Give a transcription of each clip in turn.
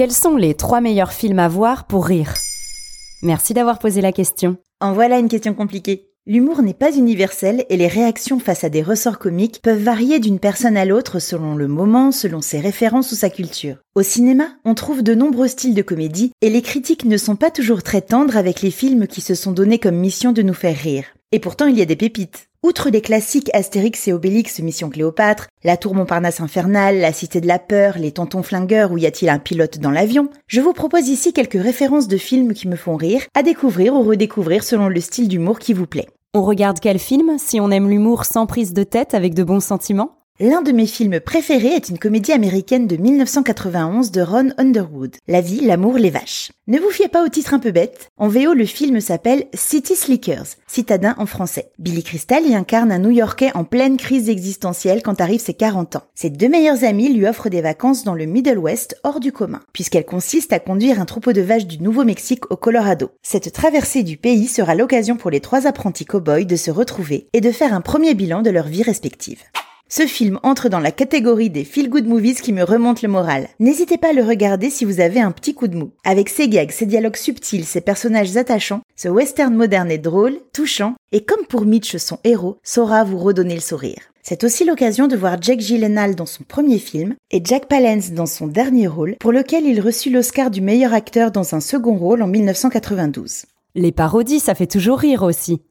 Quels sont les trois meilleurs films à voir pour rire? Merci d'avoir posé la question. En voilà une question compliquée. L'humour n'est pas universel et les réactions face à des ressorts comiques peuvent varier d'une personne à l'autre selon le moment, selon ses références ou sa culture. Au cinéma, on trouve de nombreux styles de comédie et les critiques ne sont pas toujours très tendres avec les films qui se sont donnés comme mission de nous faire rire. Et pourtant, il y a des pépites. Outre les classiques Astérix et Obélix, Mission Cléopâtre, La Tour Montparnasse infernale, La Cité de la Peur, Les Tontons Flingueurs ou Y a-t-il un pilote dans l'avion, je vous propose ici quelques références de films qui me font rire, à découvrir ou redécouvrir selon le style d'humour qui vous plaît. On regarde quel film si on aime l'humour sans prise de tête avec de bons sentiments? L'un de mes films préférés est une comédie américaine de 1991 de Ron Underwood, La vie, l'amour, les vaches. Ne vous fiez pas au titre un peu bête. En VO, le film s'appelle City Slickers, citadin en français. Billy Crystal y incarne un New-Yorkais en pleine crise existentielle quand arrivent ses 40 ans. Ses deux meilleures amies lui offrent des vacances dans le Middle West hors du commun, puisqu'elle consiste à conduire un troupeau de vaches du Nouveau-Mexique au Colorado. Cette traversée du pays sera l'occasion pour les trois apprentis cow-boys de se retrouver et de faire un premier bilan de leur vie respective. Ce film entre dans la catégorie des feel-good movies qui me remontent le moral. N'hésitez pas à le regarder si vous avez un petit coup de mou. Avec ses gags, ses dialogues subtils, ses personnages attachants, ce western moderne est drôle, touchant, et comme pour Mitch son héros, saura vous redonner le sourire. C'est aussi l'occasion de voir Jack Gyllenhaal dans son premier film et Jack Palance dans son dernier rôle, pour lequel il reçut l'Oscar du meilleur acteur dans un second rôle en 1992. Les parodies, ça fait toujours rire aussi.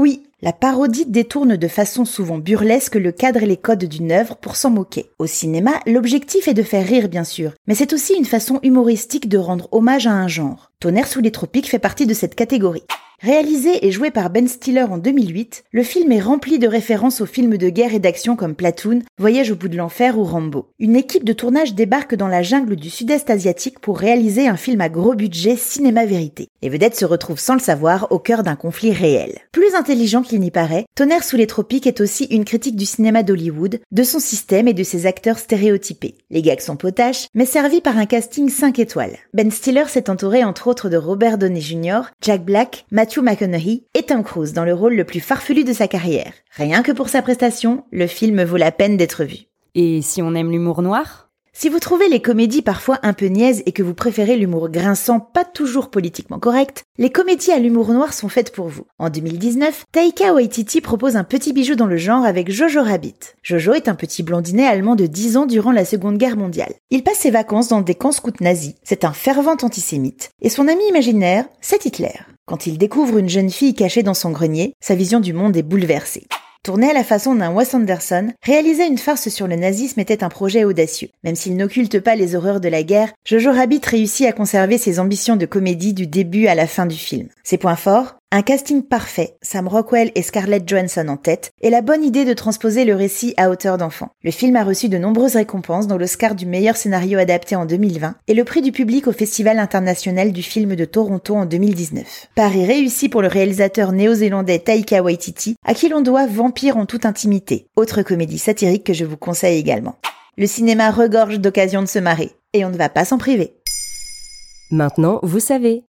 Oui, la parodie détourne de façon souvent burlesque le cadre et les codes d'une œuvre pour s'en moquer. Au cinéma, l'objectif est de faire rire bien sûr, mais c'est aussi une façon humoristique de rendre hommage à un genre. Tonnerre sous les tropiques fait partie de cette catégorie. Réalisé et joué par Ben Stiller en 2008, le film est rempli de références aux films de guerre et d'action comme Platoon, Voyage au bout de l'enfer ou Rambo. Une équipe de tournage débarque dans la jungle du sud-est asiatique pour réaliser un film à gros budget cinéma vérité. Les vedettes se retrouvent sans le savoir au cœur d'un conflit réel. Plus intelligent qu'il n'y paraît, Tonnerre sous les tropiques est aussi une critique du cinéma d'Hollywood, de son système et de ses acteurs stéréotypés. Les gags sont potaches, mais servis par un casting 5 étoiles. Ben Stiller s'est entouré entre autres de Robert Downey Jr., Jack Black, Matthew McConaughey et Tom Cruise dans le rôle le plus farfelu de sa carrière. Rien que pour sa prestation, le film vaut la peine d'être vu. Et si on aime l'humour noir? Si vous trouvez les comédies parfois un peu niaises et que vous préférez l'humour grinçant pas toujours politiquement correct, les comédies à l'humour noir sont faites pour vous. En 2019, Taika Waititi propose un petit bijou dans le genre avec Jojo Rabbit. Jojo est un petit blondinet allemand de 10 ans durant la Seconde Guerre mondiale. Il passe ses vacances dans des camps scouts nazis, c'est un fervent antisémite, et son ami imaginaire, c'est Hitler. Quand il découvre une jeune fille cachée dans son grenier, sa vision du monde est bouleversée. Tourné à la façon d'un Wes Anderson, réaliser une farce sur le nazisme était un projet audacieux. Même s'il n'occulte pas les horreurs de la guerre, Jojo Rabbit réussit à conserver ses ambitions de comédie du début à la fin du film. Ses points forts un casting parfait, Sam Rockwell et Scarlett Johansson en tête, et la bonne idée de transposer le récit à hauteur d'enfant. Le film a reçu de nombreuses récompenses, dont l'Oscar du meilleur scénario adapté en 2020 et le prix du public au Festival international du film de Toronto en 2019. Paris réussi pour le réalisateur néo-zélandais Taika Waititi, à qui l'on doit Vampire en toute intimité, autre comédie satirique que je vous conseille également. Le cinéma regorge d'occasions de se marrer, et on ne va pas s'en priver. Maintenant, vous savez.